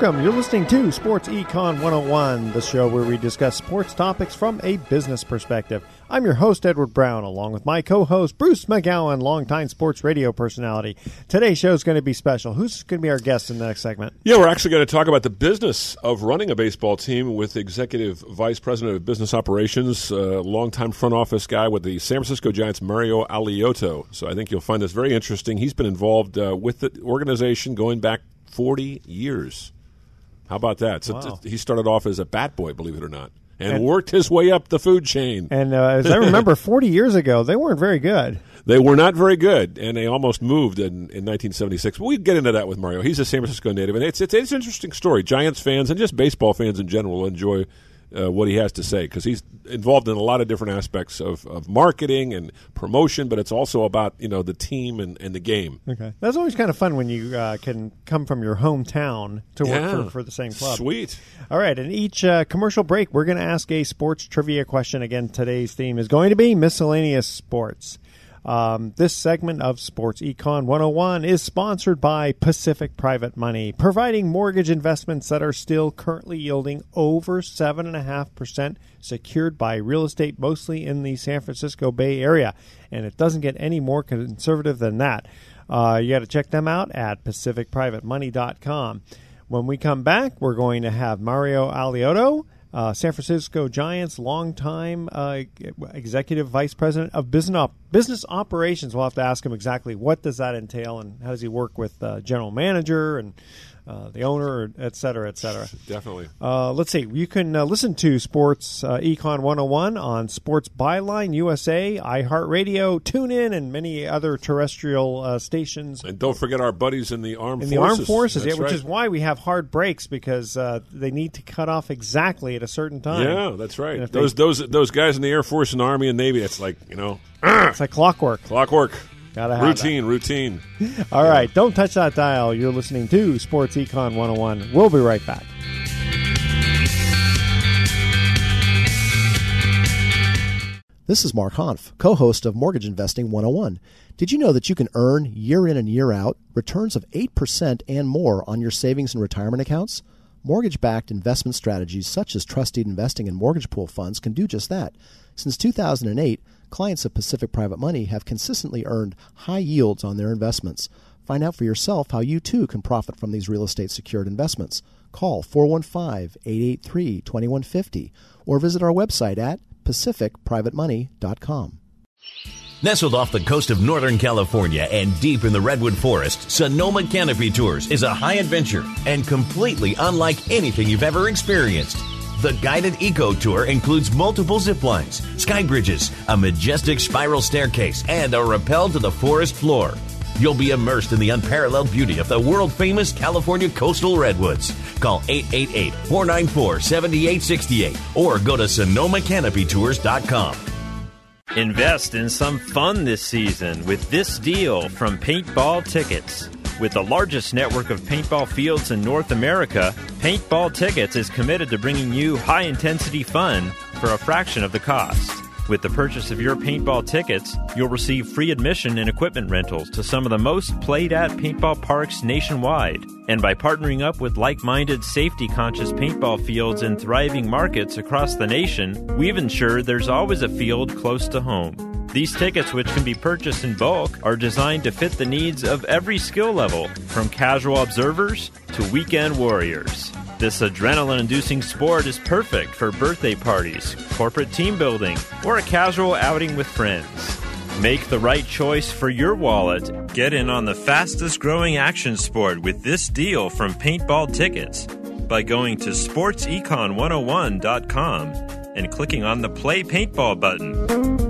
Welcome. You're listening to Sports Econ 101, the show where we discuss sports topics from a business perspective. I'm your host, Edward Brown, along with my co host, Bruce McGowan, longtime sports radio personality. Today's show is going to be special. Who's going to be our guest in the next segment? Yeah, we're actually going to talk about the business of running a baseball team with Executive Vice President of Business Operations, uh, longtime front office guy with the San Francisco Giants, Mario Alioto. So I think you'll find this very interesting. He's been involved uh, with the organization going back 40 years. How about that? So Wow. he started off as a bat boy, believe it or not, and, worked his way up the food chain. And uh, as I remember, 40 years ago, they weren't very good. They were not very good, and they almost moved in, in 1976. But we'd get into that with Mario. He's a San Francisco native, and it's, it's, it's an interesting story. Giants fans and just baseball fans in general enjoy uh, what he has to say because he's involved in a lot of different aspects of, of marketing and promotion, but it's also about you know the team and, and the game. Okay. That's always kind of fun when you uh, can come from your hometown to work Yeah. for, for the same club. Sweet. All right, in each uh, commercial break, we're going to ask a sports trivia question. Again, today's theme is going to be miscellaneous sports. Um, this segment of Sports Econ 101 is sponsored by Pacific Private Money, providing mortgage investments that are still currently yielding over 7.5%, secured by real estate mostly in the San Francisco Bay Area. And it doesn't get any more conservative than that. Uh, you got to check them out at pacificprivatemoney.com. When we come back, we're going to have Mario Alioto, uh, San Francisco Giants longtime uh, executive vice president of business op- business operations. We'll have to ask him exactly what does that entail and how does he work with uh, general manager and uh, the owner, et cetera, et cetera. Definitely. Uh, let's see. You can uh, listen to Sports uh, Econ 101 on Sports Byline USA, iHeartRadio, TuneIn, and many other terrestrial uh, stations And don't forget our buddies in the armed in the forces. armed forces, yeah, which right. is why we have hard breaks because uh, they need to cut off exactly at a certain time. Yeah, that's right. If they- Those those those guys in the Air Force and Army and Navy. It's like you know It's like clockwork. clockwork. Gotta have routine, routine. All right, don't touch that dial. You're listening to Sports Econ 101. We'll be right back. This is Mark Hanf, co host of Mortgage Investing 101. Did you know that you can earn year in and year out returns of 8% and more on your savings and retirement accounts? Mortgage backed investment strategies such as trusted investing and mortgage pool funds can do just that. Since 2008, clients of Pacific Private Money have consistently earned high yields on their investments. Find out for yourself how you too can profit from these real estate secured investments. Call 415 883 2150 or visit our website at pacificprivatemoney.com. Nestled off the coast of Northern California and deep in the Redwood Forest, Sonoma Canopy Tours is a high adventure and completely unlike anything you've ever experienced. The guided eco tour includes multiple zip lines, sky bridges, a majestic spiral staircase, and a rappel to the forest floor. You'll be immersed in the unparalleled beauty of the world famous California coastal redwoods. Call 888 494 7868 or go to SonomaCanopyTours.com. Invest in some fun this season with this deal from Paintball Tickets. With the largest network of paintball fields in North America, Paintball Tickets is committed to bringing you high intensity fun for a fraction of the cost. With the purchase of your paintball tickets, you'll receive free admission and equipment rentals to some of the most played at paintball parks nationwide. And by partnering up with like minded, safety conscious paintball fields in thriving markets across the nation, we've ensured there's always a field close to home. These tickets, which can be purchased in bulk, are designed to fit the needs of every skill level, from casual observers to weekend warriors. This adrenaline inducing sport is perfect for birthday parties, corporate team building, or a casual outing with friends. Make the right choice for your wallet. Get in on the fastest growing action sport with this deal from Paintball Tickets by going to sportsecon101.com and clicking on the Play Paintball button.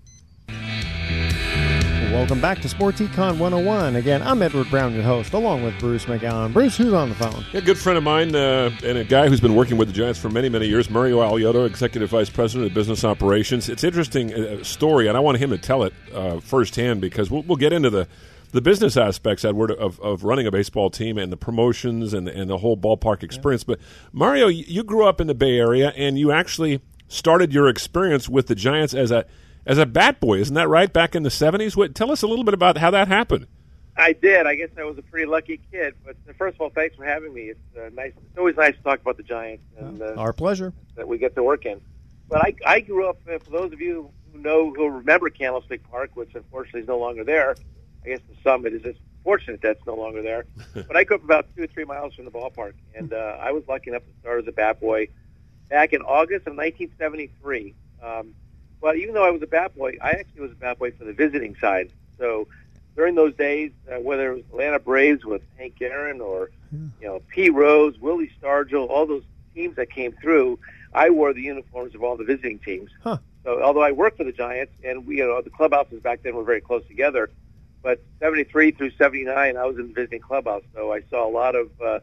Welcome back to Sports Econ 101. Again, I'm Edward Brown, your host, along with Bruce McGowan. Bruce, who's on the phone? Yeah, a good friend of mine uh, and a guy who's been working with the Giants for many, many years, Mario Alioto, Executive Vice President of Business Operations. It's an interesting uh, story, and I want him to tell it uh, firsthand because we'll, we'll get into the the business aspects, Edward, of, of running a baseball team and the promotions and, and the whole ballpark experience. Yeah. But Mario, you grew up in the Bay Area, and you actually started your experience with the Giants as a as a bat boy, isn't that right? Back in the seventies, tell us a little bit about how that happened. I did. I guess I was a pretty lucky kid. But uh, first of all, thanks for having me. It's uh, nice. It's always nice to talk about the Giants and uh, our pleasure that we get to work in. But I, I grew up. Uh, for those of you who know who remember Candlestick Park, which unfortunately is no longer there. I guess the summit is just fortunate that's no longer there. but I grew up about two or three miles from the ballpark, and uh, I was lucky enough to start as a bat boy back in August of 1973. Um, well, even though I was a bat boy, I actually was a bat boy for the visiting side. So during those days, uh, whether it was Atlanta Braves with Hank Aaron or you know Pete Rose, Willie Stargell, all those teams that came through, I wore the uniforms of all the visiting teams. Huh. So although I worked for the Giants, and we, you know, the clubhouses back then were very close together, but '73 through '79, I was in the visiting clubhouse, so I saw a lot of. Uh,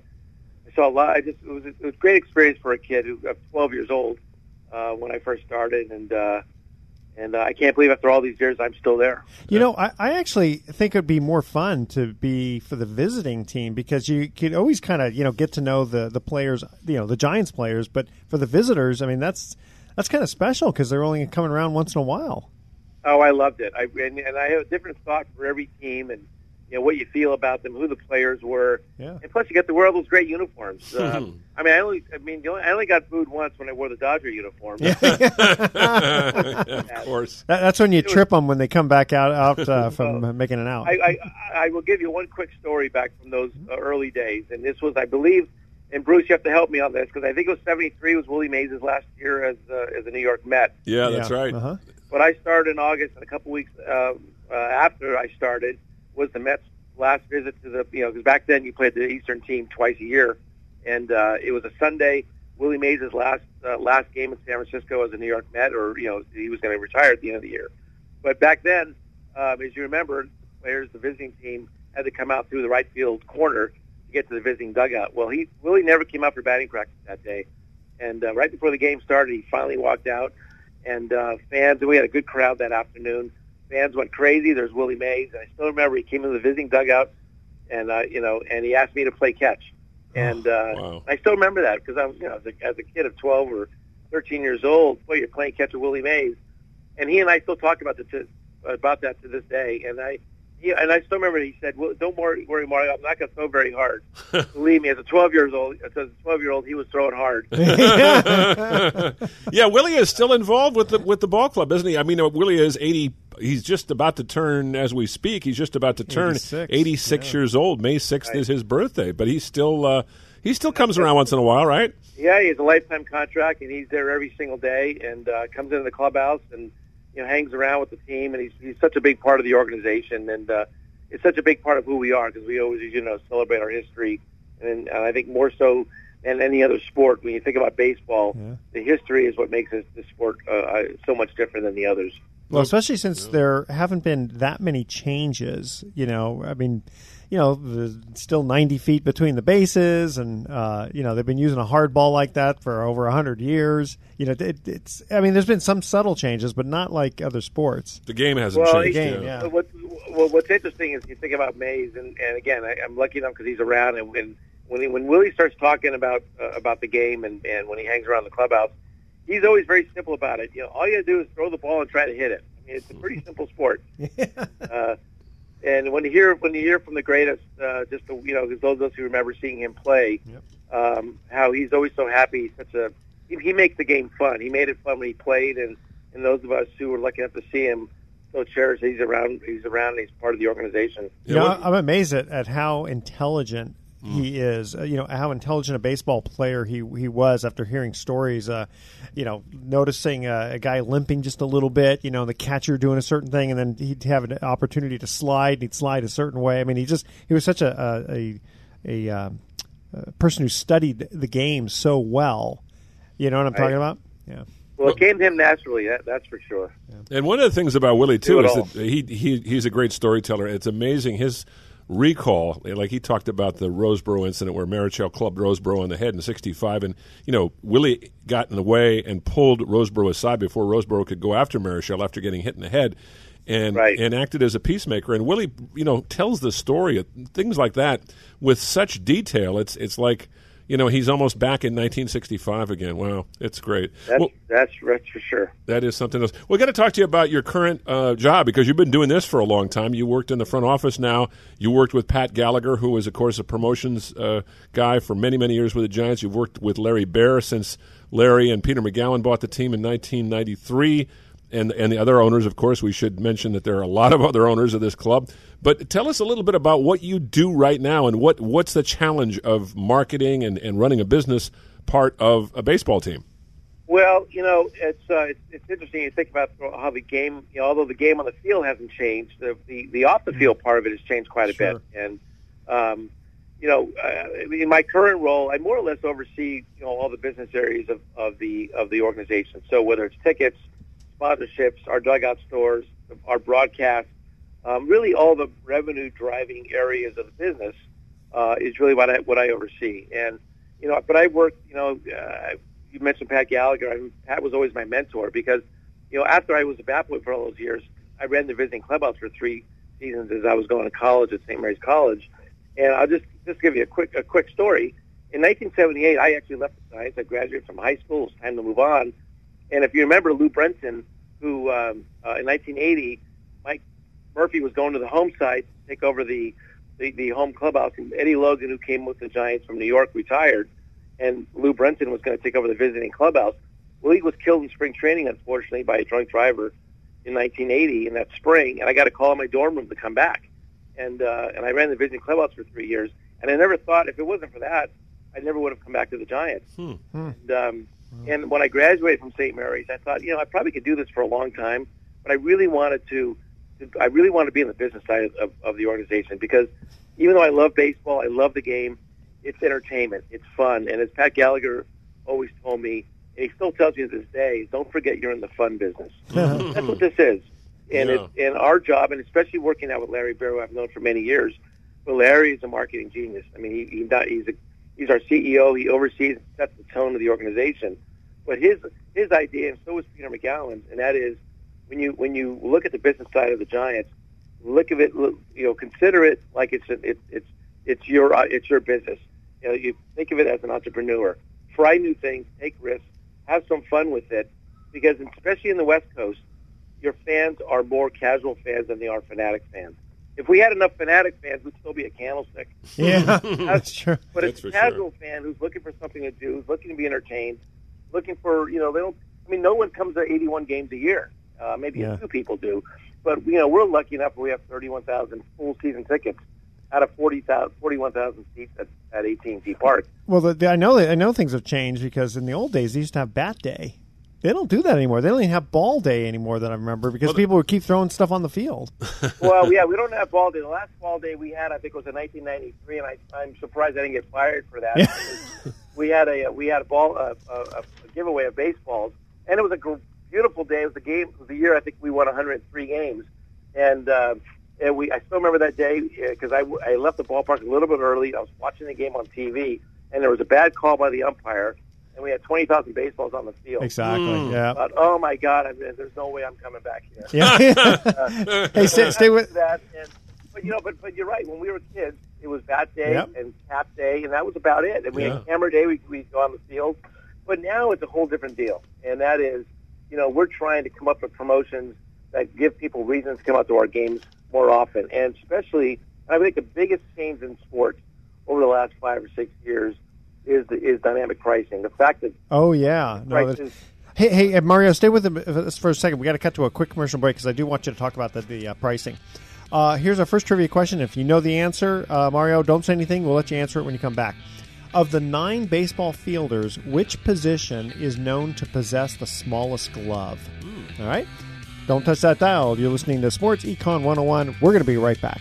I saw a lot. I just it was, it was a great experience for a kid who, of 12 years old, uh, when I first started, and uh, and uh, I can't believe after all these years I'm still there. You know, I, I actually think it'd be more fun to be for the visiting team because you could always kind of you know get to know the the players, you know, the Giants players. But for the visitors, I mean, that's that's kind of special because they're only coming around once in a while. Oh, I loved it. I and, and I have a different thought for every team, and you know what you feel about them, who the players were, yeah. and plus you get to wear all those great uniforms. Um, I mean, I only, I mean, I only got booed once when I wore the Dodger uniform. of course, that, that's when you trip them when they come back out out uh, from well, making an out. I, I, I will give you one quick story back from those uh, early days, and this was, I believe, and Bruce, you have to help me on this because I think it was '73 was Willie Mays' last year as uh, as a New York Met. Yeah, that's yeah. right. Uh-huh. But I started in August, and a couple weeks uh, uh, after I started was the Mets' last visit to the you know because back then you played the Eastern team twice a year, and uh, it was a Sunday. Willie Mays' last uh, last game in San Francisco as a New York Met, or you know he was going to retire at the end of the year. But back then, um, as you remember, players, the visiting team had to come out through the right field corner to get to the visiting dugout. Well, he Willie never came out for batting practice that day, and uh, right before the game started, he finally walked out, and uh, fans. We had a good crowd that afternoon. Fans went crazy. There's Willie Mays, and I still remember he came into the visiting dugout, and uh, you know, and he asked me to play catch. And uh, wow. I still remember that because I was, you know, as a, as a kid of 12 or 13 years old, boy, you're playing catch with Willie Mays, and he and I still talk about the to, about that to this day. And I, Yeah, and I still remember he said, well, "Don't worry, worry, Mario. I'm not going to throw very hard." Believe me, as a 12 years old, as a 12 year old, he was throwing hard. yeah, Willie is still involved with the with the ball club, isn't he? I mean, uh, Willie is 80. He's just about to turn, as we speak. He's just about to turn 86, 86 yeah. years old. May 6th is his birthday, but he's still uh, he still comes around once in a while, right? Yeah, he has a lifetime contract, and he's there every single day, and uh, comes into the clubhouse and you know hangs around with the team, and he's he's such a big part of the organization, and uh, it's such a big part of who we are because we always, you know, celebrate our history, and, and I think more so than any other sport. When you think about baseball, the history is what makes this, this sport uh, uh, so much different than the others. Well, especially since there haven't been that many changes. You know, I mean, you know, there's still 90 feet between the bases, and uh, you know they've been using a hard ball like that for over 100 years. You know, it, it's. I mean, there's been some subtle changes, but not like other sports. The game hasn't Well, changed. game, yeah. yeah. What, well, what's interesting is you think about Mays, and, and again, I, I'm lucky enough because he's around, and when when, he, when Willie starts talking about uh, about the game, and, and when he hangs around the clubhouse, he's always very simple about it. You know, all you got to do is throw the ball and try to hit it. I mean, it's a pretty simple sport. uh, and when you hear when you hear from the greatest, uh, just the, you know, because those of us who remember seeing him play, um, how he's always so happy. He's such a he, he makes the game fun. He made it fun when he played, and and those of us who were lucky enough to see him so cherish that he's around. He's around. And he's part of the organization. You know, I'm amazed at, at how intelligent he is. Uh, you know how intelligent a baseball player he he was after hearing stories. Uh, you know, noticing uh, a guy limping just a little bit. You know, the catcher doing a certain thing, and then he'd have an opportunity to slide. And he'd slide a certain way. I mean, he just he was such a a a, a, um, a person who studied the game so well. You know what I'm Right. talking about? Yeah. Well, it came to him naturally. That, that's for sure. Yeah. And one of the things about Willie too Do it is all. that he he he's a great storyteller. It's amazing his recall. Like he talked about the Roseboro incident where Marichal clubbed Roseboro in the head in '65, and you know Willie got in the way and pulled Roseboro aside before Roseboro could go after Marichal after getting hit in the head. And, Right. and acted as a peacemaker, and Willie, you know, tells the story, things like that, with such detail. It's it's like, you know, he's almost back in 1965 again. Wow, it's great. That's Well, that's, that's for sure. that is something else. We're going to talk to you about your current uh, job because you've been doing this for a long time. You worked in the front office now. You worked with Pat Gallagher, who was, of course, a promotions uh, guy for many, many years with the Giants. You've worked with Larry Baer since Larry and Peter Magowan bought the team in 1993. And, and the other owners, of course, we should mention that there are a lot of other owners of this club. But tell us a little bit about what you do right now and what, what's the challenge of marketing and, and running a business part of a baseball team. Well, you know, it's uh, it's, it's interesting. You think about how the game, you know, although the game on the field hasn't changed, the the, the off the field part of it has changed quite a Sure. bit. And um, you know, uh, in my current role, I more or less oversee you know all the business areas of, of the of the organization. So whether it's tickets, sponsorships, our dugout stores, our broadcast, um, really all the revenue driving areas of the business uh, is really what I what I oversee. And you know, but I work, you know, uh, you mentioned Pat Gallagher. I mean, Pat was always my mentor because, you know, after I was a bat boy for all those years, I ran the visiting clubhouse for three seasons as I was going to college at St. Mary's College. And I'll just just give you a quick a quick story. In 1978, I actually left the Giants. I graduated from high school. It was time to move on. And if you remember Lou Brenton, who um, uh, in 1980, Mike Murphy was going to the home side to take over the, the, the home clubhouse, and Eddie Logan, who came with the Giants from New York, retired, and Lou Brenton was going to take over the visiting clubhouse. Well, he was killed in spring training, unfortunately, by a drunk driver in 1980 in that spring, and I got a call in my dorm room to come back, and uh, and I ran the visiting clubhouse for three years, and I never thought if it wasn't for that, I never would have come back to the Giants. And, um, Mm-hmm. and when I graduated from St. Mary's, I thought, you know, I probably could do this for a long time, but I really wanted to, to I really wanted to be in the business side of, of, of the organization because even though I love baseball, I love the game, it's entertainment, it's fun, and as Pat Gallagher always told me, and he still tells me to this day, don't forget you're in the fun business. That's what this is. And Yeah. it, and our job, and especially working out with Larry Baer, who I've known for many years, but Larry is a marketing genius. I mean, he, he not, he's a he's our CEO. He oversees and sets the tone of the organization. But his his idea, and so is Peter Magowan's, and that is when you when you look at the business side of the Giants, look at it, look, you know, consider it like it's a, it's it's it's your uh, it's your business. You know, you think of it as an entrepreneur. Try new things, take risks, have some fun with it, because especially in the West Coast, your fans are more casual fans than they are fanatic fans. If we had enough fanatic fans, we'd still be a candlestick. Yeah, that's true. But That's it's for a casual fan who's looking for something to do, who's looking to be entertained, looking for you know they don't. I mean, no one comes to 81 games a year. Uh, maybe Yeah. a few people do, but you know we're lucky enough we have 31,000 full season tickets out of 40,000, 41,000 seats at, at AT&T Park. Well, the, the, I know that I know things have changed because in the old days they used to have bat day. They don't do that anymore. They don't even have ball day anymore that I remember because people would keep throwing stuff on the field. well, yeah, we don't have ball day. The last ball day we had, I think, was in 1993, and I, I'm surprised I didn't get fired for that. because we had a we had a ball a, a, a giveaway of baseballs, and it was a gr- beautiful day. It was the game. It was the year I think we won 103 games, and uh, and we I still remember that day because I I left the ballpark a little bit early. I was watching the game on TV, and there was a bad call by the umpire, and we had 20,000 baseballs on the field. Exactly. Hmm. Yeah. But, oh my God! I mean, there's no way I'm coming back here. Yeah. Uh, hey, stay, stay with. that. And, but you know, but but you're right. When we were kids, it was bat day Yep. and cap day, and that was about it. And we Yeah. had camera day. We we go on the field. But now it's a whole different deal, and that is, you know, we're trying to come up with promotions that give people reasons to come out to our games more often, and especially, I think the biggest change in sports over the last five or six years is is dynamic pricing. The fact that Oh yeah. No, prices that's- Hey, hey, uh, Mario, stay with us for a second. We got to cut to a quick commercial break because I do want you to talk about the, the uh, pricing. Uh, here's our first trivia question. If you know the answer, uh, Mario, don't say anything. We'll let you answer it when you come back. Of the nine baseball fielders, which position is known to possess the smallest glove? All right? Don't touch that dial. You're listening to Sports Econ 101. We're going to be right back.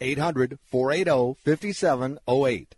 800 480 5708.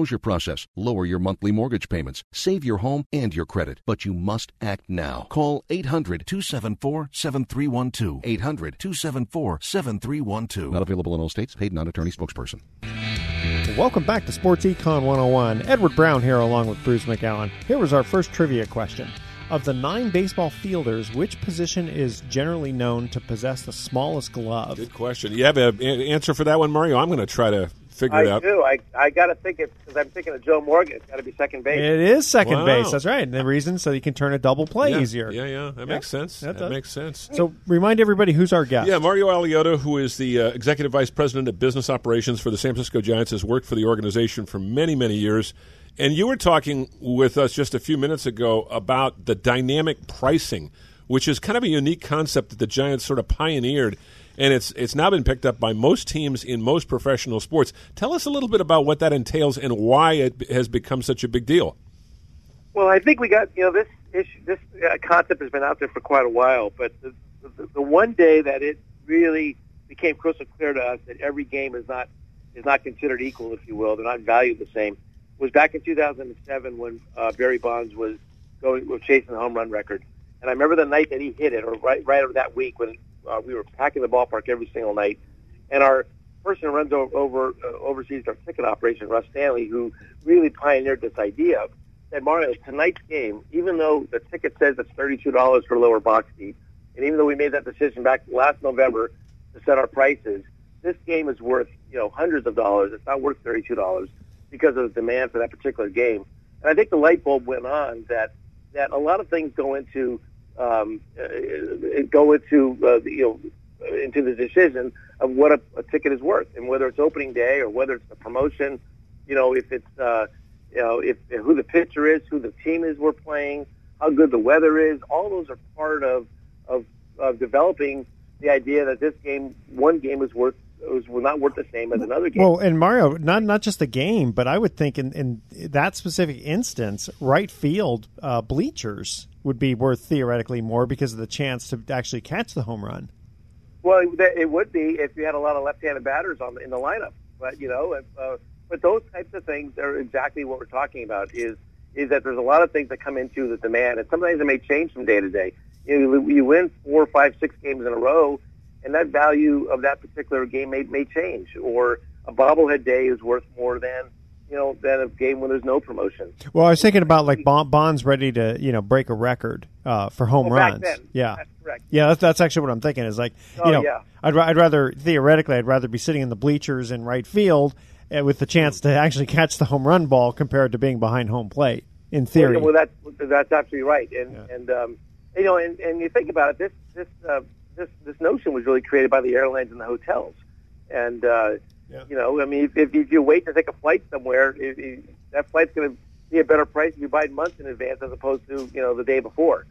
process, lower your monthly mortgage payments, save your home and your credit, but you must act now. Call 800 274 7312. 800 274 7312. Not available in all states. Paid non attorney spokesperson. Welcome back to Sports Econ 101. Edward Brown here, along with Bruce McGowan. Here was our first trivia question. Of the nine baseball fielders, which position is generally known to possess the smallest glove? Good question. You have an answer for that one, Mario? I'm going to try to figure I it out. do. I I got to think it because I'm thinking of Joe Morgan. It's got to be second base. It is second Wow. base. That's right. And the reason so you can turn a double play yeah, easier. Yeah, yeah, that makes sense. that That, does. makes sense. So remind everybody who's our guest. Yeah, Mario Alioto, who is the uh, executive vice president of business operations for the San Francisco Giants, has worked for the organization for many, many years. And you were talking with us just a few minutes ago about the dynamic pricing, which is kind of a unique concept that the Giants sort of pioneered. And it's it's now been picked up by most teams in most professional sports. Tell us a little bit about what that entails and why it has become such a big deal. Well, I think we got you know this issue. This uh, concept has been out there for quite a while, but the, the, the one day that it really became crystal clear to us that every game is not is not considered equal, if you will, they're not valued the same, was back in 2007 when uh, Barry Bonds was going was chasing the home run record. And I remember the night that he hit it, or right right over that week when uh, we were packing the ballpark every single night, and our person who runs over, over uh, oversees our ticket operation, Russ Stanley, who really pioneered this idea, said, Mario, tonight's game, even though the ticket says it's thirty-two dollars for lower box seat, and even though we made that decision back last November to set our prices, this game is worth you know hundreds of dollars. It's not worth thirty-two dollars because of the demand for that particular game. And I think the light bulb went on that that a lot of things go into um, uh, go into uh, the, you know into the decision of what a, a ticket is worth, and whether it's opening day or whether it's the promotion. You know, if it's uh, you know if who the pitcher is, who the team is we're playing, how good the weather is. All those are part of of, of developing the idea that this game, one game, is worth was not worth the same as another game. Well, and Mario, not not just the game, but I would think in, in that specific instance, right field uh, bleachers would be worth theoretically more because of the chance to actually catch the home run. Well, it would be if you had a lot of left-handed batters on in the lineup, but you know, if, uh, but those types of things are exactly what we're talking about. Is is that there's a lot of things that come into the demand, and sometimes it may change from day to day. You know, you win four, five, six games in a row, and that value of that particular game may may change, or a bobblehead day is worth more than you know than a game when there's no promotion. Well, I was thinking about like Bond's ready to you know break a record uh, for home Well, back runs. yeah, that's. Yeah, that's, that's actually what I'm thinking. Is like Oh, you know, yeah. I'd I'd rather theoretically I'd rather be sitting in the bleachers in right field uh, with the chance to actually catch the home run ball compared to being behind home plate. In theory, Well, that's that's absolutely right, and and um, you know, and, and you think about it, this this uh, this this notion was really created by the airlines and the hotels, and uh, you know, I mean, if, if you wait to take a flight somewhere, it, it, that flight's going to be a better price if you buy it months in advance as opposed to you know the day before.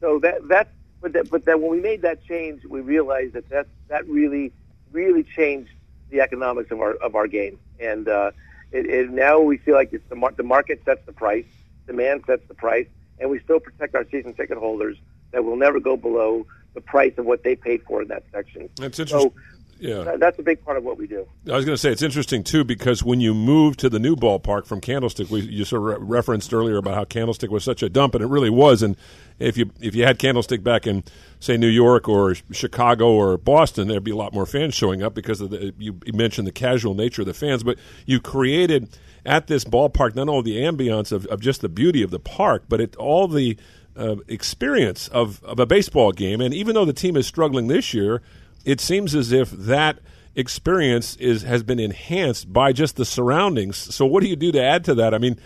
So that that's but that but that when we made that change, we realized that that that really really changed the economics of our of our game, and uh, it, it, now we feel like it's the mar- the market sets the price, demand sets the price, and we still protect our season ticket holders that will never go below the price of what they paid for in that section. That's So interesting. Yeah. that's a big part of what we do. I was going to say it's interesting too because when you move to the new ballpark from Candlestick, we you sort of re- referenced earlier about how Candlestick was such a dump, and it really was. And if you if you had Candlestick back in say New York or Chicago or Boston, there'd be a lot more fans showing up because of the you you mentioned the casual nature of the fans, but you created at this ballpark not only the ambiance of, of just the beauty of the park, but it all the uh, experience of, of a baseball game. And even though the team is struggling this year, it seems as if that experience is has been enhanced by just the surroundings. So, what do you do to add to that? I mean,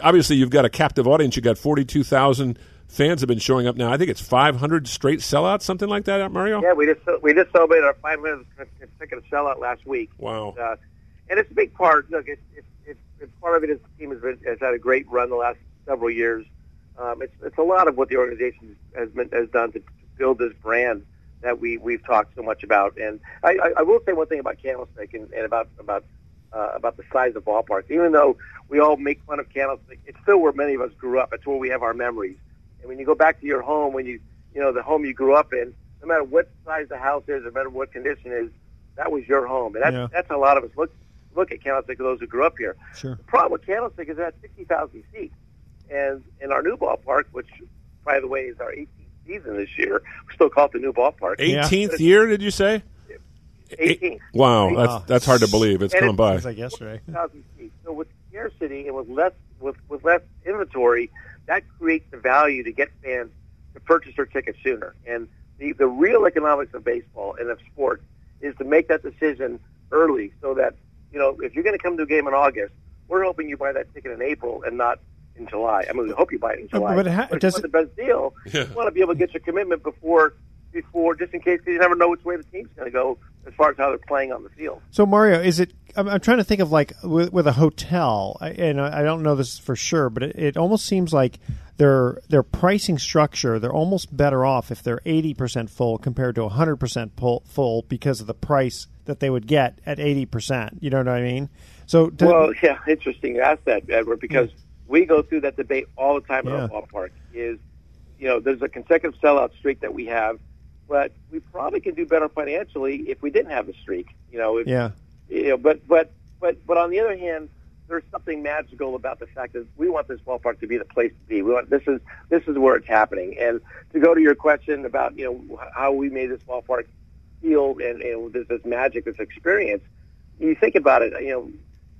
obviously, you've got a captive audience. You've got forty two thousand fans have been showing up now. I think it's five hundred straight sellouts, something like that, at Mario. Yeah, we just we just celebrated our 500th consecutive sellout last week. Wow. Uh, and it's a big part. Look, it's it's, it's, it's part of it is the team has, been, has had a great run the last several years. Um, it's it's a lot of what the organization has been, has done to build this brand that we we've talked so much about. And I, I, I will say one thing about Candlestick and, and about about uh, about the size of ballparks. Even though we all make fun of Candlestick, it's still where many of us grew up. It's where we have our memories. And when you go back to your home, when you you know the home you grew up in, no matter what size the house is, no matter what condition it is, that was your home. And that's Yeah. that's how a lot of us look look at Candlestick. Those who grew up here. Sure. The problem with Candlestick is that sixty thousand seats, and in our new ballpark, which by the way is our 18th season this year, we still call it the new ballpark. 18th year, did you say? 18th. Wow, that's that's hard to believe. It's And gone by. Seems like yesterday. So with scarcity and with less with, with less inventory, that creates the value to get fans to purchase their tickets sooner. And the, the real economics of baseball and of sports is to make that decision early so that, you know, if you're going to come to a game in August, we're hoping you buy that ticket in April and not in July. I mean, we hope you buy it in July. but it ha- if does you want the best deal, you want to be able to get your commitment before, before just in case you never know which way the team's going to go as far as how they're playing on the field. So Mario, is it? I'm, I'm trying to think of like with, with a hotel, I- and I I don't know this for sure, but it, it almost seems like their their pricing structure. They're almost better off if they're 80 percent full compared to 100 percent full because of the price that they would get at 80 percent. You know what I mean? So do- well, yeah, interesting you ask that, Edward, because hmm. We go through that debate all the time at Yeah. our ballpark. Is you know, there's a consecutive sellout streak that we have, but we probably could do better financially if we didn't have the streak. You know, if, yeah, you know, but but but but on the other hand, there's something magical about the fact that we want this ballpark to be the place to be. We want this is this is where it's happening. And to go to your question about you know how we made this ballpark feel and, and there's this magic, this experience. You think about it, you know,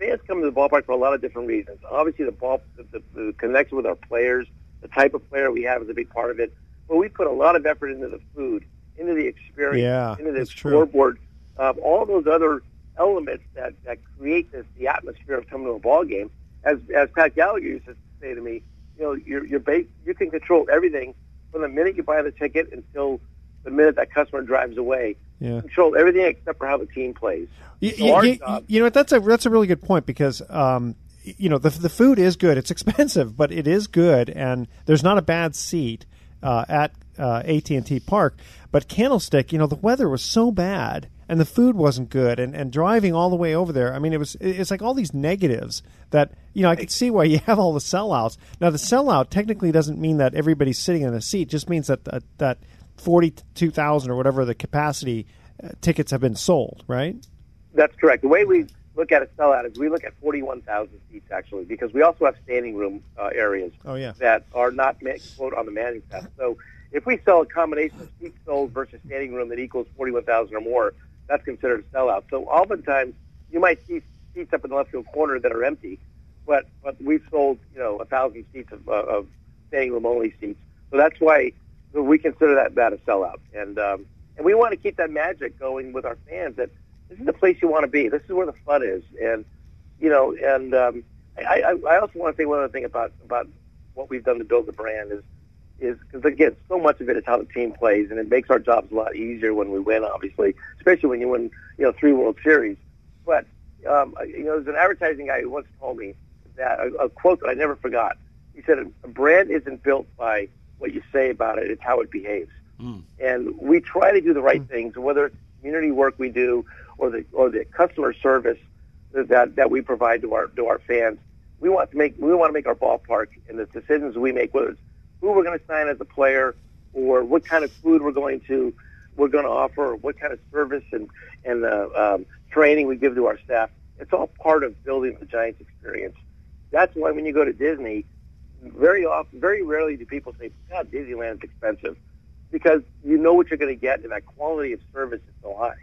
fans come to the ballpark for a lot of different reasons. Obviously, the ball, the, the, the connection with our players, the type of player we have is a big part of it. But we put a lot of effort into the food, into the experience, Yeah, into the scoreboard, um, all those other elements that, that create this the atmosphere of coming to a ball game. As as Pat Gallagher used to say to me, you know, you're you're ba- you can control everything from the minute you buy the ticket until the minute that customer drives away. Yeah. Control everything except for how the team plays. You, So you- you- you know what? That's a that's a really good point because um, you know the the food is good. It's expensive, but it is good, and there's not a bad seat uh, at uh, AT and T Park. But Candlestick, you know, the weather was so bad, and the food wasn't good, and, and driving all the way over there. I mean, it was it's like all these negatives that you know I could see why you have all the sellouts. Now the sellout technically doesn't mean that everybody's sitting in a seat; just means that that, that forty two thousand or whatever the capacity uh, tickets have been sold, right? That's correct. The way we look at a sellout is we look at 41,000 seats actually, because we also have standing room uh, areas Oh yeah. that are not quote on the manifest. So if we sell a combination of seats sold versus standing room that equals 41,000 or more, that's considered a sellout. So oftentimes you might see seats up in the left field corner that are empty, but but we've sold you know a thousand seats of, uh, of standing room only seats. So that's why we consider that that a sellout, and um, and we want to keep that magic going with our fans. That this is the place you want to be. This is where the fun is, and you know, and um, I, I, I also want to say one other thing about about what we've done to build the brand is is because again, so much of it is how the team plays, and it makes our jobs a lot easier when we win. Obviously, especially when you win, you know, three World Series. But um, you know, there's an advertising guy who once told me that a, a quote that I never forgot. He said, "A brand isn't built by what you say about it; it's how it behaves." And we try to do the right things, whether it's community work we do or the or the customer service that that we provide to our to our fans. We want to make we want to make our ballpark and the decisions we make, whether it's who we're going to sign as a player or what kind of food we're going to we're going to offer, or what kind of service and and uh, um, training we give to our staff. It's all part of building the Giants experience. That's why when you go to Disney, very often, very rarely do people say, "God, Disneyland's expensive," because you know what you're going to get, and that quality of service is so high.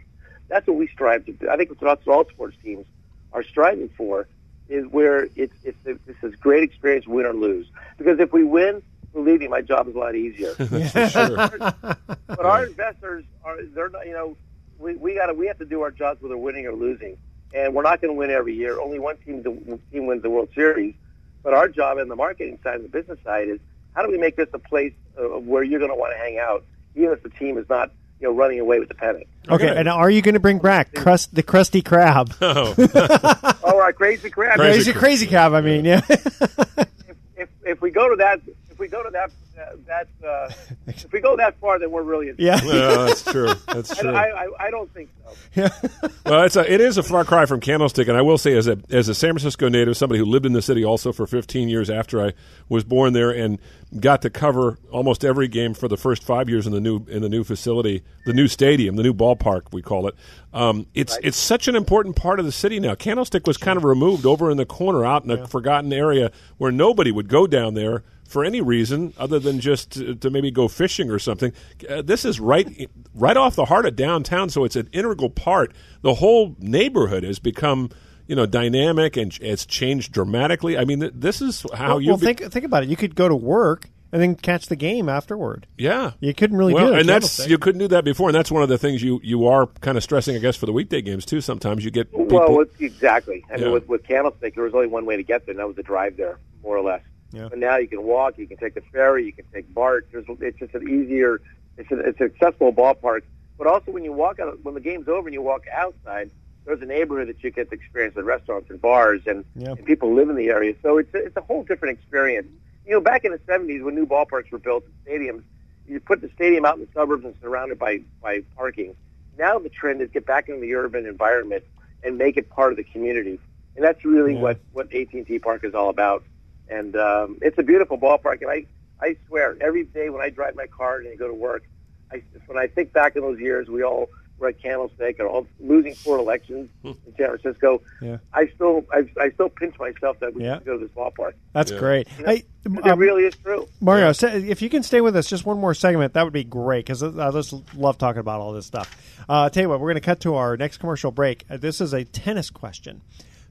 That's what we strive to do. I think that's what all sports teams are striving for, is where it's it's it's this is great experience, win or lose. Because if we win, believe me, my job is a lot easier. but our investors are they're not you know we we got to we have to do our jobs whether winning or losing, and we're not going to win every year. Only one team team wins the World Series. But our job in the marketing side and the business side is how do we make this a place uh, where you're going to want to hang out, even if the team is not you know running away with the pennant. Okay, and are you going to bring back crust the crusty crab? Oh, All right, crazy crab, crazy, crazy crab. I mean, yeah. if if we go to that if we go to that uh, that uh, if we go that far, then we're really in Yeah. well, that's true. That's I, true. I, I, I don't think so. Yeah. well, it's a, it is a far cry from Candlestick, and I will say, as a as a San Francisco native, somebody who lived in the city also for 15 years after I was born there, and got to cover almost every game for the first five years in the new in the new facility, the new stadium, the new ballpark, we call it. Um, it's it's such an important part of the city now. Candlestick was kind of removed over in the corner, out in a forgotten area where nobody would go down there for any reason other than just to, to maybe go fishing or something. Uh, this is right right off the heart of downtown, so it's an integral part. The whole neighborhood has become you know dynamic and it's changed dramatically. I mean, th- this is how well, you well, think think about it. You could go to work and then catch the game afterward. Yeah, you couldn't really well, do it. and that's you couldn't do that before, and that's one of the things you you are kind of stressing, I guess, for the weekday games too. Sometimes you get people, well, exactly. I Yeah. mean, with, with Candlestick, there was only one way to get there, and that was the drive there, more or less. Yeah. But now you can walk, you can take the ferry, you can take BART. There's, it's just an easier, it's an, it's an accessible ballpark. But also, when you walk out, when the game's over and you walk outside, there's a neighborhood that you get to experience with restaurants and bars, and, Yeah. and people live in the area. So it's a, it's a whole different experience. You know, back in the '70s, when new ballparks were built and stadiums, you put the stadium out in the suburbs and surrounded by by parking. Now the trend is get back into the urban environment and make it part of the community, and that's really Yeah. what what AT&T Park is all about. And um, it's a beautiful ballpark, and I I swear every day when I drive my car and I go to work, I when I think back in those years, we all were at Candlestick and all losing four elections in San Francisco. Yeah. I still I, I still pinch myself that we Yeah. should go to this ballpark. That's great. You know, Hey, it um, really is true. Mario, sa- if you can stay with us just one more segment, that would be great because I just love talking about all this stuff. Uh, tell you what, we're going to cut to our next commercial break. Uh, this is a tennis question.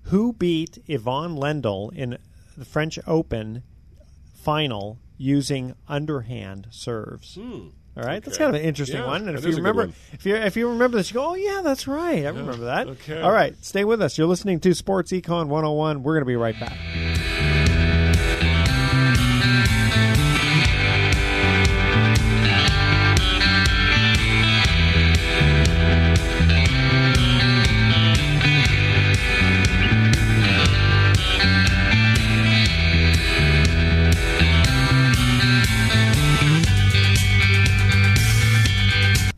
Who beat Ivan Lendl in the French Open final using underhand serves? Hmm. All right, that's kind of an interesting Yeah, one. And if you is a good remember, if you if you remember this, you go, "Oh yeah, that's right, I remember that." okay. All right, stay with us. You're listening to Sports Econ 101. We're going to be right back.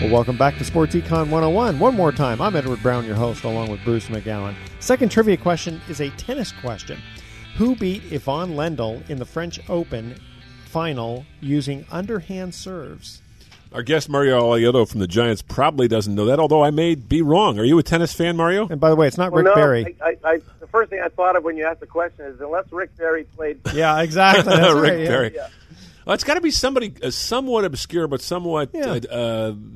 Well, welcome back to Sports Econ 101. One more time, I'm Edward Brown, your host, along with Bruce McGowan. Second trivia question is a tennis question. Who beat Ivan Lendl in the French Open final using underhand serves? Our guest Mario Alioto from the Giants probably doesn't know that, although I may be wrong. Are you a tennis fan, Mario? And by the way, it's not Well, Rick no, Barry. I, I, I, the first thing I thought of when you asked the question is unless Rick Barry played. Yeah, exactly. That's Rick right, yeah. Barry. Yeah. Well, it's got to be somebody uh, somewhat obscure but somewhat Yeah. uh,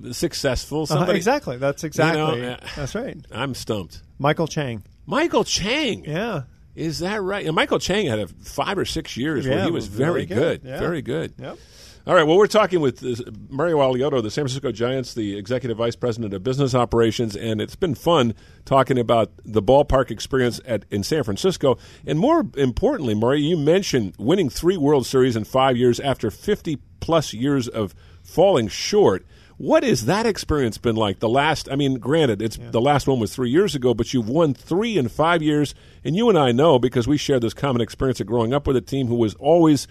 uh, successful. Uh-huh, Somebody exactly. That's exactly. uh, that's right. I'm stumped. Michael Chang. Michael Chang. Yeah. Is that right? And Michael Chang had a five or six years where he was very really good. good. Yeah. Very good. Yep. All right. Well, we're talking with uh, Mario Alioto, the San Francisco Giants, the executive vice president of business operations, and it's been fun talking about the ballpark experience at in San Francisco. And more importantly, Mario, you mentioned winning three World Series in five years after 50 plus years of falling short. What has that experience been like? The last, I mean, granted, it's the last one was three years ago, but you've won three in five years, and you and I know because we share this common experience of growing up with a team who was always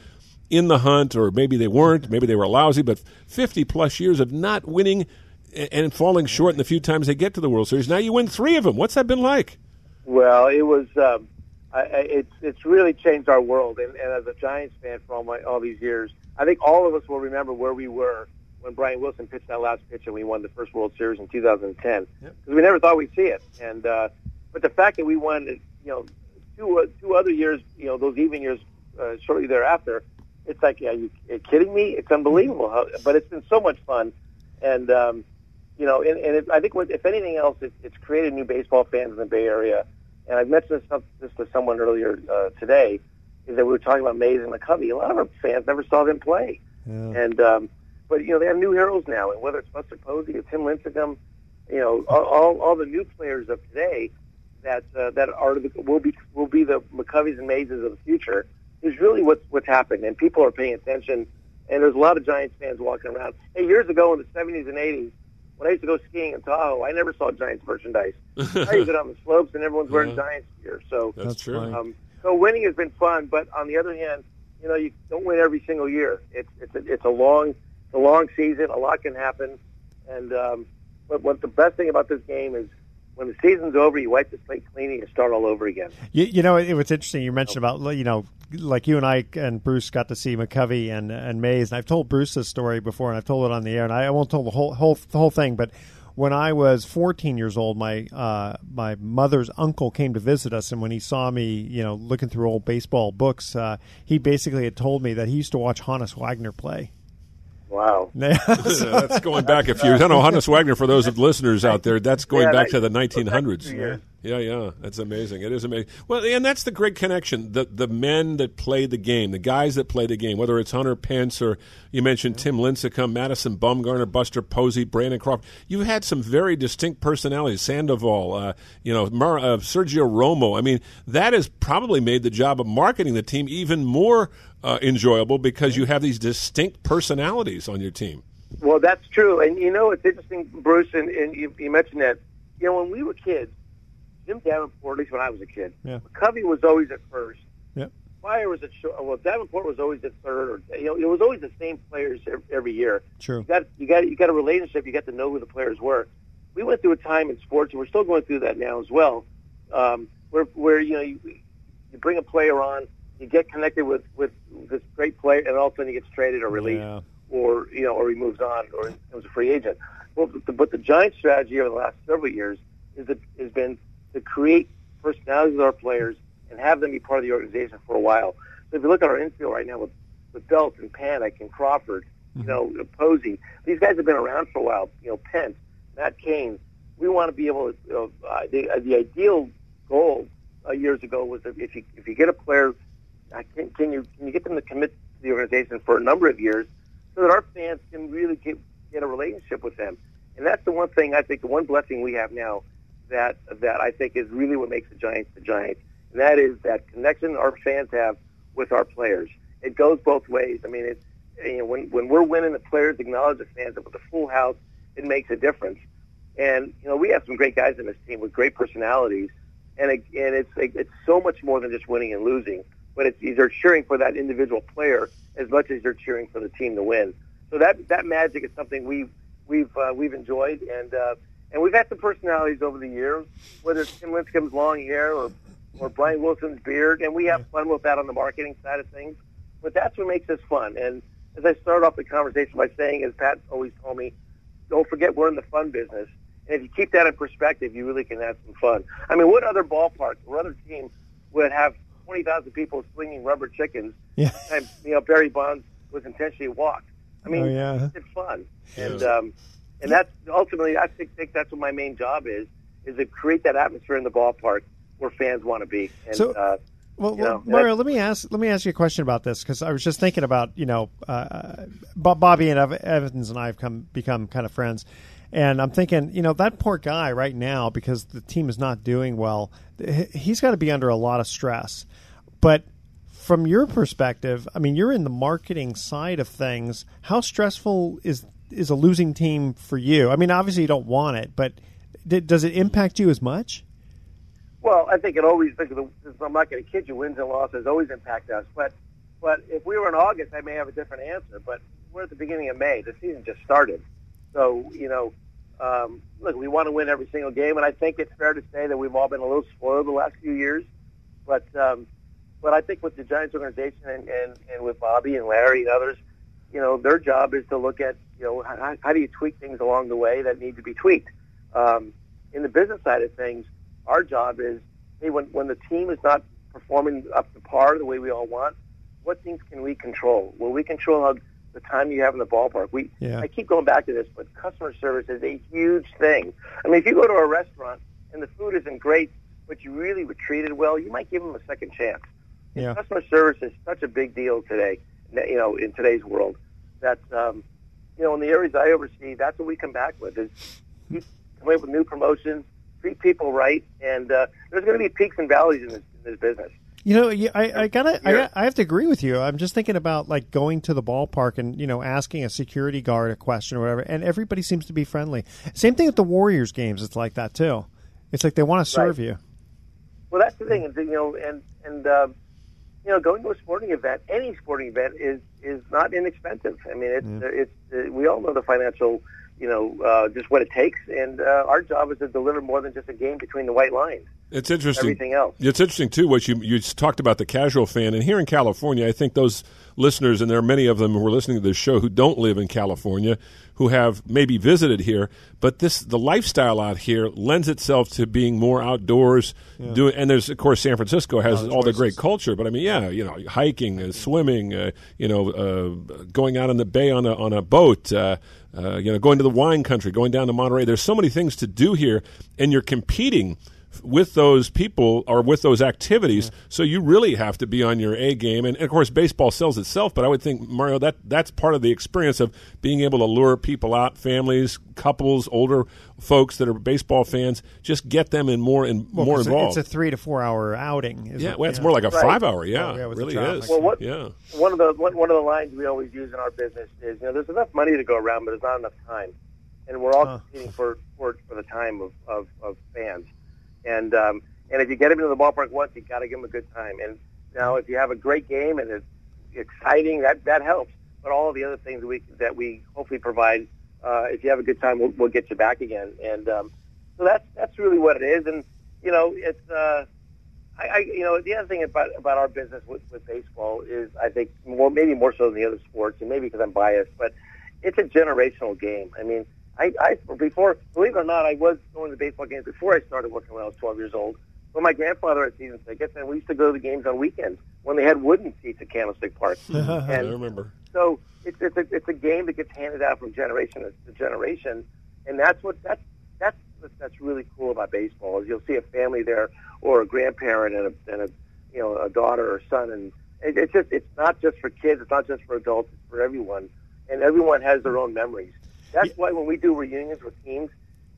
in the hunt, or maybe they weren't, maybe they were lousy, but 50 plus years of not winning and, falling short in the few times they get to the World Series. Now you win three of them. What's that been like? Well, it was. Um, I, I, it's it's really changed our world, and, and as a Giants fan for all my all these years, I think all of us will remember where we were when Brian Wilson pitched that last pitch and we won the first World Series in 2010 because we never thought we'd see it. And uh, but the fact that we won, you know, two uh, two other years, you know, those even years uh, shortly thereafter, it's like, are you, kidding me? It's unbelievable. How, but it's been so much fun, and um, you know, and, and it, I think if anything else, it, it's created new baseball fans in the Bay Area. And I mentioned this, this to someone earlier uh, today, is that we were talking about Mays and McCovey. A lot of our fans never saw them play, and um, but you know they have new heroes now, and whether it's Buster Posey or Tim Lincecum, you know, all, all, all the new players of today that uh, that are the, will be will be the McCoveys and Mayses of the future is really what's what's happened, and people are paying attention. And there's a lot of Giants fans walking around. Hey, years ago in the 70s and 80s, when I used to go skiing in Tahoe, I never saw Giants merchandise. I used it on the slopes, and everyone's wearing Yeah. Giants gear. So That's That's true. Um, so winning has been fun, but on the other hand, you know, you don't win every single year. It's it's a, it's a long it's a long season. A lot can happen, and um, but what the best thing about this game is when the season's over, you wipe the slate clean and you start all over again. You, you know, it was interesting. You mentioned about you know, like you and I and Bruce got to see McCovey and and Mays, and I've told Bruce this story before, and I've told it on the air, and I, I won't tell the whole whole the whole thing, but. When I was 14 years old, my uh, my mother's uncle came to visit us, and when he saw me, you know, looking through old baseball books, uh, he basically had told me that he used to watch Honus Wagner play. Wow. that's going back a few years. I know Honus Wagner, for those of listeners out there, that's going Yeah, back to the 1900s. years. Yeah, yeah, that's amazing. It is amazing. Well, and that's the great connection. The the men that play the game, the guys that play the game, whether it's Hunter Pence or you mentioned Tim Lincecum, Madison Bumgarner, Buster Posey, Brandon Crawford. You had some very distinct personalities. Sandoval, uh, you know, Mar- uh, Sergio Romo. I mean, that has probably made the job of marketing the team even more uh, enjoyable because you have these distinct personalities on your team. Well, that's true. And you know, it's interesting, Bruce, and, and you, you mentioned that. You know, when we were kids, Jim Davenport, at least when I was a kid, Yeah. McCovey was always at first. Yep. Fire was at short. Well, Davenport was always at third, or you know, it was always the same players every, every year. True. You got you got you got a relationship. You got to know who the players were. We went through a time in sports, and we're still going through that now as well, um, where where you know you, you bring a player on, you get connected with with this great player, and all of a sudden he gets traded or released Yeah. or you know, or he moves on, or becomes a free agent. Well, but the, but the Giants' strategy over the last several years is that has been to create personalities with our players and have them be part of the organization for a while. So if you look at our infield right now with with Belt and Panik and Crawford, you know, Posey, these guys have been around for a while. You know, Pence, Matt Cain. We want to be able to. You know, uh, the, uh, the ideal goal uh, years ago was that if you if you get a player, uh, can, can you can you get them to commit to the organization for a number of years, so that our fans can really get get a relationship with them. And that's the one thing I think the one blessing we have now that that I think is really what makes the Giants the Giants, and that is that connection our fans have with our players. It goes both ways. I mean, it you know when when we're winning, the players acknowledge the fans, and with a full house, it makes a difference. And you know, we have some great guys in this team with great personalities, and it, and it's it's so much more than just winning and losing. But it's they're cheering for that individual player as much as they're cheering for the team to win. So that that magic is something we've we've uh, we've enjoyed, and uh, and we've had some personalities over the years, whether it's Tim Lincecum's long hair or or Brian Wilson's beard, and we have fun with that on the marketing side of things. But that's what makes this fun. And as I started off the conversation by saying, as Pat always told me, don't forget we're in the fun business. And if you keep that in perspective, you really can have some fun. I mean, what other ballpark or other team would have 20,000 people swinging rubber chickens? Yeah. And, you know, Barry Bonds was intentionally walked. I mean, Oh, yeah. it's fun. And, um, and that's ultimately, I think, think that's what my main job is, is to create that atmosphere in the ballpark where fans want to be. And, So- uh, Well, you know, Mario, let me ask let me ask you a question about this because I was just thinking about you know uh, Bobby and Ev- Evans and I have come become kind of friends, and I'm thinking you know that poor guy right now because the team is not doing well, he's got to be under a lot of stress. But from your perspective, I mean, you're in the marketing side of things. How stressful is is a losing team for you? I mean, obviously you don't want it, but d- does it impact you as much? Well, I think it always. I'm not going to kid you. Wins and losses always impact us. But but if we were in August, I may have a different answer. But we're at the beginning of May. The season just started. So you know, um, look, we want to win every single game, and I think it's fair to say that we've all been a little spoiled the last few years. But um, but I think with the Giants organization and, and, and with Bobby and Larry and others, you know, their job is to look at you know how, how do you tweak things along the way that need to be tweaked. Um, in the business side of things, our job is hey, when when the team is not performing up to par the way we all want, what things can we control? Well, we control how the time you have in the ballpark. We Yeah. I keep going back to this, but customer service is a huge thing. I mean, if you go to a restaurant and the food isn't great, but you really were treated well, you might give them a second chance. Yeah. Customer service is such a big deal today, you know, in today's world. That um, you know, in the areas I oversee, that's what we come back with is keep coming up with new promotions, treat people right, and uh, there's going to be peaks and valleys in this, in this business. You know, I, I gotta, I, I have to agree with you. I'm just thinking about like going to the ballpark and you know asking a security guard a question or whatever, and everybody seems to be friendly. Same thing with the Warriors games. It's like that too. It's like they want to serve Right. you. Well, that's the thing, you know, and and uh, you know, going to a sporting event, any sporting event, is is not inexpensive. I mean, it's it's uh, we all know the financial, you know, uh, just what it takes, and uh, our job is to deliver more than just a game between the white lines. It's interesting. Everything else. It's interesting too. What you you talked about the casual fan, and here in California, I think those listeners, and there are many of them who are listening to this show who don't live in California, who have maybe visited here, but this the lifestyle out here lends itself to being more outdoors. Doing, and there's of course San Francisco has all the great culture, but I mean, yeah, you know, hiking, uh, swimming, uh, you know, uh, going out on the bay on a on a boat. Uh, uh, you know, going to the wine country, going down to Monterey. There's so many things to do here, and you're competing with those people or with those activities. So you really have to be on your A game. And, of course, baseball sells itself. But I would think Mario that that's part of the experience of being able to lure people out, families, couples, older folks that are baseball fans. Just get them in more and Well, more 'cause involved. It's a three to four hour outing. Is yeah, it? well, it's Yeah. more like a Right. five hour. Yeah, Oh, yeah, it really is. Well, what- yeah. One of the one, one of the lines we always use in our business is, you know, there's enough money to go around, but there's not enough time, and we're all Huh. competing for, for for the time of, of, of fans. And um, and if you get them into the ballpark once, you got to give them a good time. And now, if you have a great game and it's exciting, that that helps. But all of the other things we that we hopefully provide, uh, if you have a good time, we'll, we'll get you back again. And um, so that's that's really what it is. And you know, it's. Uh, I, I, you know, the other thing about about our business with, with baseball is, I think, more maybe more so than the other sports, and maybe because I'm biased, but it's a generational game. I mean, I, I before, believe it or not, I was going to baseball games before I started working when I was 12 years old. But my grandfather had season tickets, and we used to go to the games on weekends when they had wooden seats at Candlestick Park. I remember. so it's it's a, it's a game that gets handed out from generation to generation, and that's what that's that's what- that's really cool about baseball is you'll see a family there or a grandparent and a and a you know a daughter or son, and it, it's just it's not just for kids, it's not just for adults, it's for everyone, and everyone has their own memories. That's why when we do reunions with teams,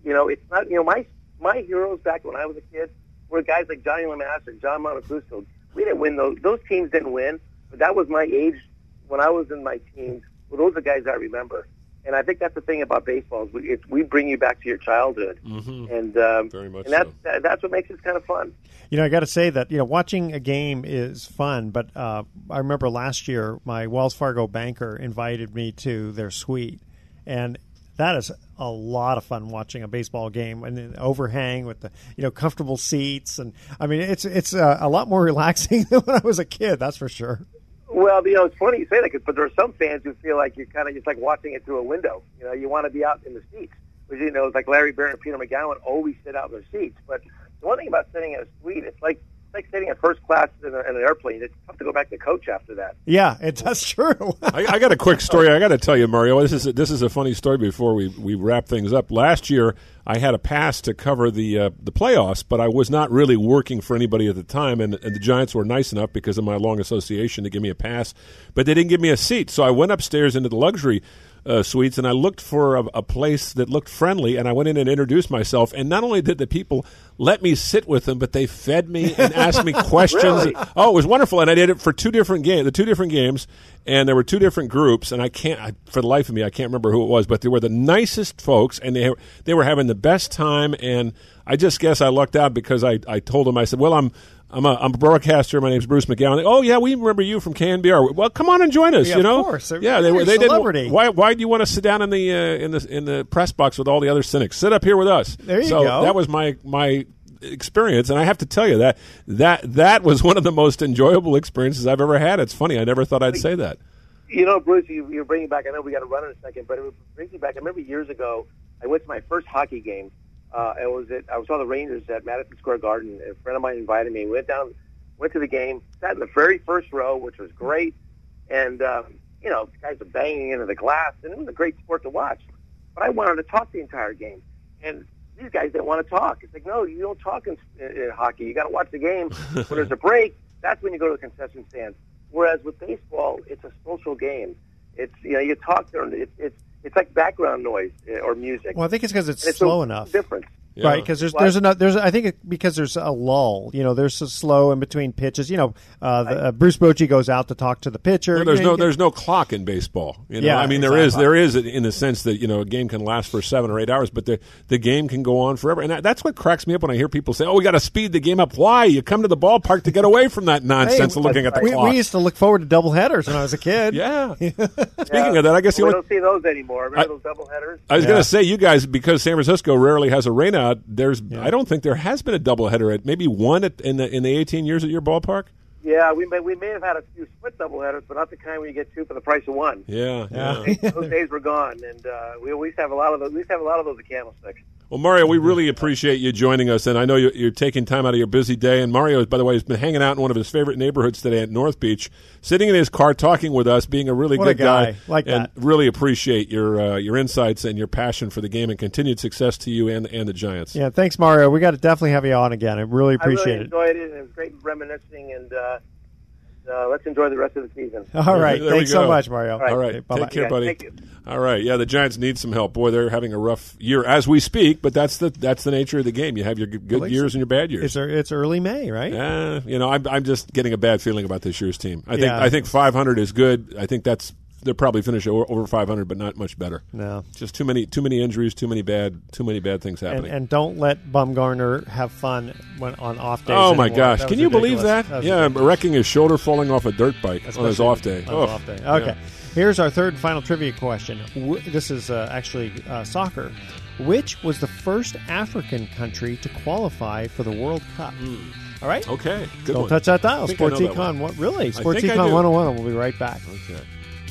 you know, it's not you know my my heroes back when I was a kid were guys like Johnny LeMaster, John Montefusco. We didn't win those; those teams didn't win, but that was my age when I was in my teens. Well, those are guys I remember. And I think that's the thing about baseball is we, it, we bring you back to your childhood, mm-hmm. and um, very much and that's so. that, that's what makes it kind of fun. You know, I got to say that you know watching a game is fun, but uh, I remember last year my Wells Fargo banker invited me to their suite, and that is a lot of fun watching a baseball game and the overhang with the you know comfortable seats, and I mean it's it's uh, a lot more relaxing than when I was a kid. That's for sure. Well, you know, it's funny you say that, 'cause- but there are some fans who feel like you're kind of just like watching it through a window. You know, you want to be out in the seats, which you know, it's like Larry Baer and Peter Magowan always sit out in their seats. But the one thing about sitting in a suite, it's like like sitting in first class in, a, in an airplane. It's tough to go back to coach after that. Yeah, it, that's true. I, I got a quick story. I got to tell you, Mario. This is this is a funny story. Before we, we wrap things up, last year I had a pass to cover the uh, the playoffs, but I was not really working for anybody at the time, and, and the Giants were nice enough because of my long association to give me a pass, but they didn't give me a seat. So I went upstairs into the luxury uh, suites and I looked for a, a place that looked friendly, and I went in and introduced myself. And not only did the people let me sit with them, but they fed me and asked me questions. Really? Oh, it was wonderful, and I did it for two different games, the two different games, and there were two different groups, and I can't, I, for the life of me, I can't remember who it was, but they were the nicest folks, and they they were having the best time, and I just guess I lucked out because I, I told them I said, well, I'm. I'm a, I'm a broadcaster. My name's Bruce McGowan. They, oh yeah, we remember you from KNBR. Well, come on and join us. Yeah, you of know, course. yeah, they You're were. a They didn't. celebrity. Why? Why do you want to sit down in the uh, in the in the press box with all the other cynics? Sit up here with us. There you so go. that was my my experience, and I have to tell you that that that was one of the most enjoyable experiences I've ever had. It's funny. I never thought I'd say that. You know, Bruce, you, you're bringing back. I know we got to run in a second, but it brings me back. I remember years ago, I went to my first hockey game. Uh, it was at, I saw the Rangers at Madison Square Garden. A friend of mine invited me. Went down, went to the game, sat in the very first row, which was great. And um, you know, guys are banging into the glass, and it was a great sport to watch. But I wanted to talk the entire game, and these guys didn't want to talk. It's like, no, you don't talk in, in hockey. You got to watch the game. when there's a break, that's when you go to the concession stand. Whereas with baseball, it's a social game. It's you know you talk there. It's it's it's like background noise uh, or music. Well, I think it's because it's And slow enough. Difference. Right, because there's there's another there's I think it, because there's a lull. You know, there's a slow in between pitches. You know, uh, the, uh, Bruce Bochy goes out to talk to the pitcher. Well, there's You know, no there's no clock in baseball. You know? Yeah, I mean there is exactly. there is in the sense that you know a game can last for seven or eight hours, but the the game can go on forever, and that, that's what cracks me up when I hear people say, "Oh, we got to speed the game up." Why? You come to the ballpark to get away from that nonsense Hey, of looking at the we, clock. we used to look forward to double headers when I was a kid. yeah. Speaking of that, I guess the we don't see those anymore. Remember I- those double headers? I was Yeah. going to say, you guys, because San Francisco rarely has a rain out. There's, I don't think there has been a doubleheader at maybe one at, in the in the 18 years at your ballpark. Yeah, we may we may have had a few split double headers, but not the kind where you get two for the price of one. Yeah, yeah. those days were gone, and uh, we always have a lot of those. We used to have a lot of those at Candlestick. Well, Mario, we really appreciate you joining us, and I know you're, you're taking time out of your busy day. And Mario, by the way, has been hanging out in one of his favorite neighborhoods today at North Beach, sitting in his car talking with us, being a really What a good guy. guy. Like and that. really appreciate your uh, your insights and your passion for the game, and continued success to you and and the Giants. Yeah, thanks, Mario. We got to definitely have you on again. I really appreciate I really it. enjoyed it, and it was great reminiscing. And uh, uh, let's enjoy the rest of the season. All right, There we thanks so much, Mario. All right, Okay, bye-bye. take care, Yeah, buddy. thank you. All right, yeah, the Giants need some help. Boy, they're having a rough year as we speak, but that's the that's the nature of the game. You have your good Well, years and your bad years. It's it's early May, right? Yeah, you know, I'm I'm just getting a bad feeling about this year's team. I think Yeah. I think 500 is good. I think that's they'll probably finish over 500, but not much better. No. Just too many too many injuries, too many bad too many bad things And, happening. and don't let Bumgarner have fun when on off days. oh my anymore. gosh! That Can you believe ridiculous. that? yeah, ridiculous. wrecking his shoulder, falling off a dirt bike on his off day. on Oh, off day. Okay. yeah. Here's our third and final trivia question. This is uh, actually uh, soccer. Which was the first African country to qualify for the World Cup? All right. Okay, good Don't one. touch that dial. Sports that Econ. one. What really? Sports Econ do. 101. We'll be right back. Okay.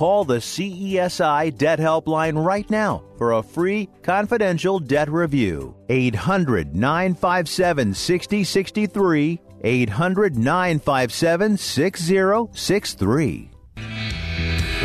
Call the CESI Debt Helpline right now for a free confidential debt review. 800 957 6063. 800 957 6063.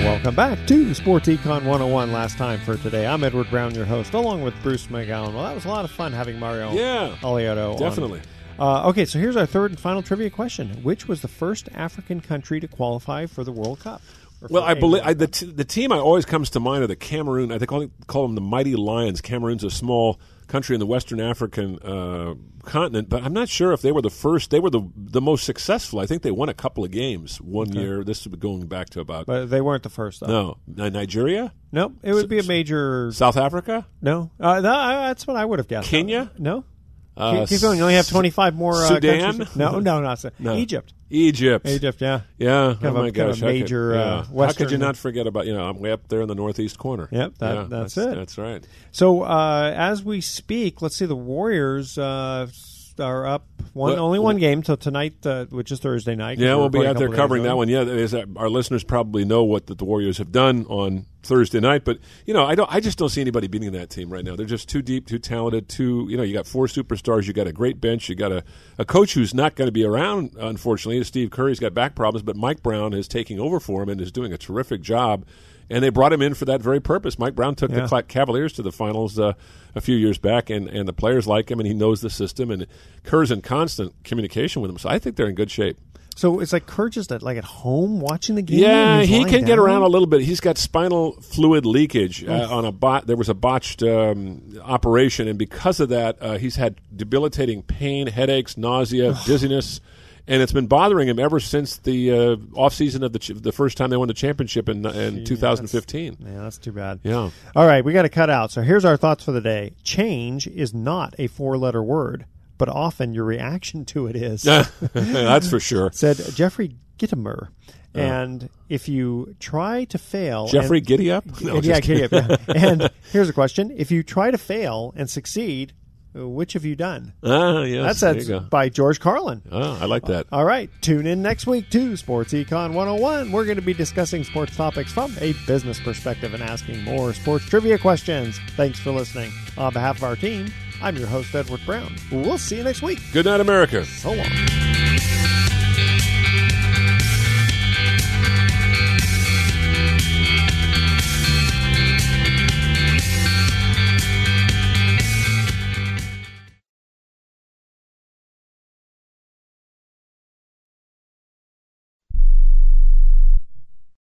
Welcome back to Sports Econ 101. Last time for today. I'm Edward Brown, your host, along with Bruce McGowan. Well, that was a lot of fun having Mario Yeah, Alioto. definitely. Uh, okay, so here's our third and final trivia question: Which was the first African country to qualify for the World Cup? Well, I believe I, the t- the team I always comes to mind are the Cameroon. I think I call them the Mighty Lions. Cameroon's a small country in the Western African uh, continent, but I'm not sure if they were the first. They were the the most successful. I think they won a couple of games one Okay. year. This is going back to about But they weren't the first. Though. no Ni- Nigeria, no, it would be a major. South Africa, No, uh, no, that's what I would have guessed. Kenya, No, Uh, keep, keep going. You only have 25 more. Uh, Sudan? countries. No, no, not Su- No. Egypt. Egypt, Egypt, yeah. Yeah, Kind of oh a- my kind of gosh, a how could- major, uh, yeah. How could you not forget about? You know, I'm way up there in the northeast corner. Yep, that- Yeah, that's it. That's right. So uh, as we speak, let's see. The Warriors uh, are up one, Well- only one game till tonight, uh, which is Thursday night. Yeah, we'll be out there covering that one. Yeah, there's that- our listeners probably know what the, the Warriors have done on Thursday night, but you know, I don't. I just don't see anybody beating that team right now. They're just too deep, too talented. Too, you know, you got four superstars. You got a great bench. You got a, a coach who's not going to be around. Unfortunately, Steve Curry's got back problems, but Mike Brown is taking over for him and is doing a terrific job. And they brought him in for that very purpose. Mike Brown took Yeah. the Cavaliers to the finals uh, a few years back, and, and the players like him, and he knows the system. And Kerr's in constant communication with him, so I think they're in good shape. So it's like Kerr just at, like at home watching the game. Yeah, he can get around a little bit. He's got spinal fluid leakage uh, on a bot. There was a botched um, operation, and because of that, uh, he's had debilitating pain, headaches, nausea, dizziness, and it's been bothering him ever since the uh, off season of the ch- the first time they won the championship in in 2015. Yeah, that's too bad. Yeah. All right, we got to cut out. So here's our thoughts for the day. Change is not a four-letter word, but often your reaction to it is. That's for sure. Said Jeffrey Gitomer. And if you try to fail, Jeffrey and, Giddy Up? No, yeah, just Giddy Up. yeah. and here's a question: If you try to fail and succeed, which have you done? Ah, yes. That's that's by George Carlin. Ah, I like that. All right, tune in next week to Sports Econ 101. We're going to be discussing sports topics from a business perspective and asking more sports trivia questions. Thanks for listening. On behalf of our team, I'm your host, Edward Brown. We'll see you next week. Good night, America. So long.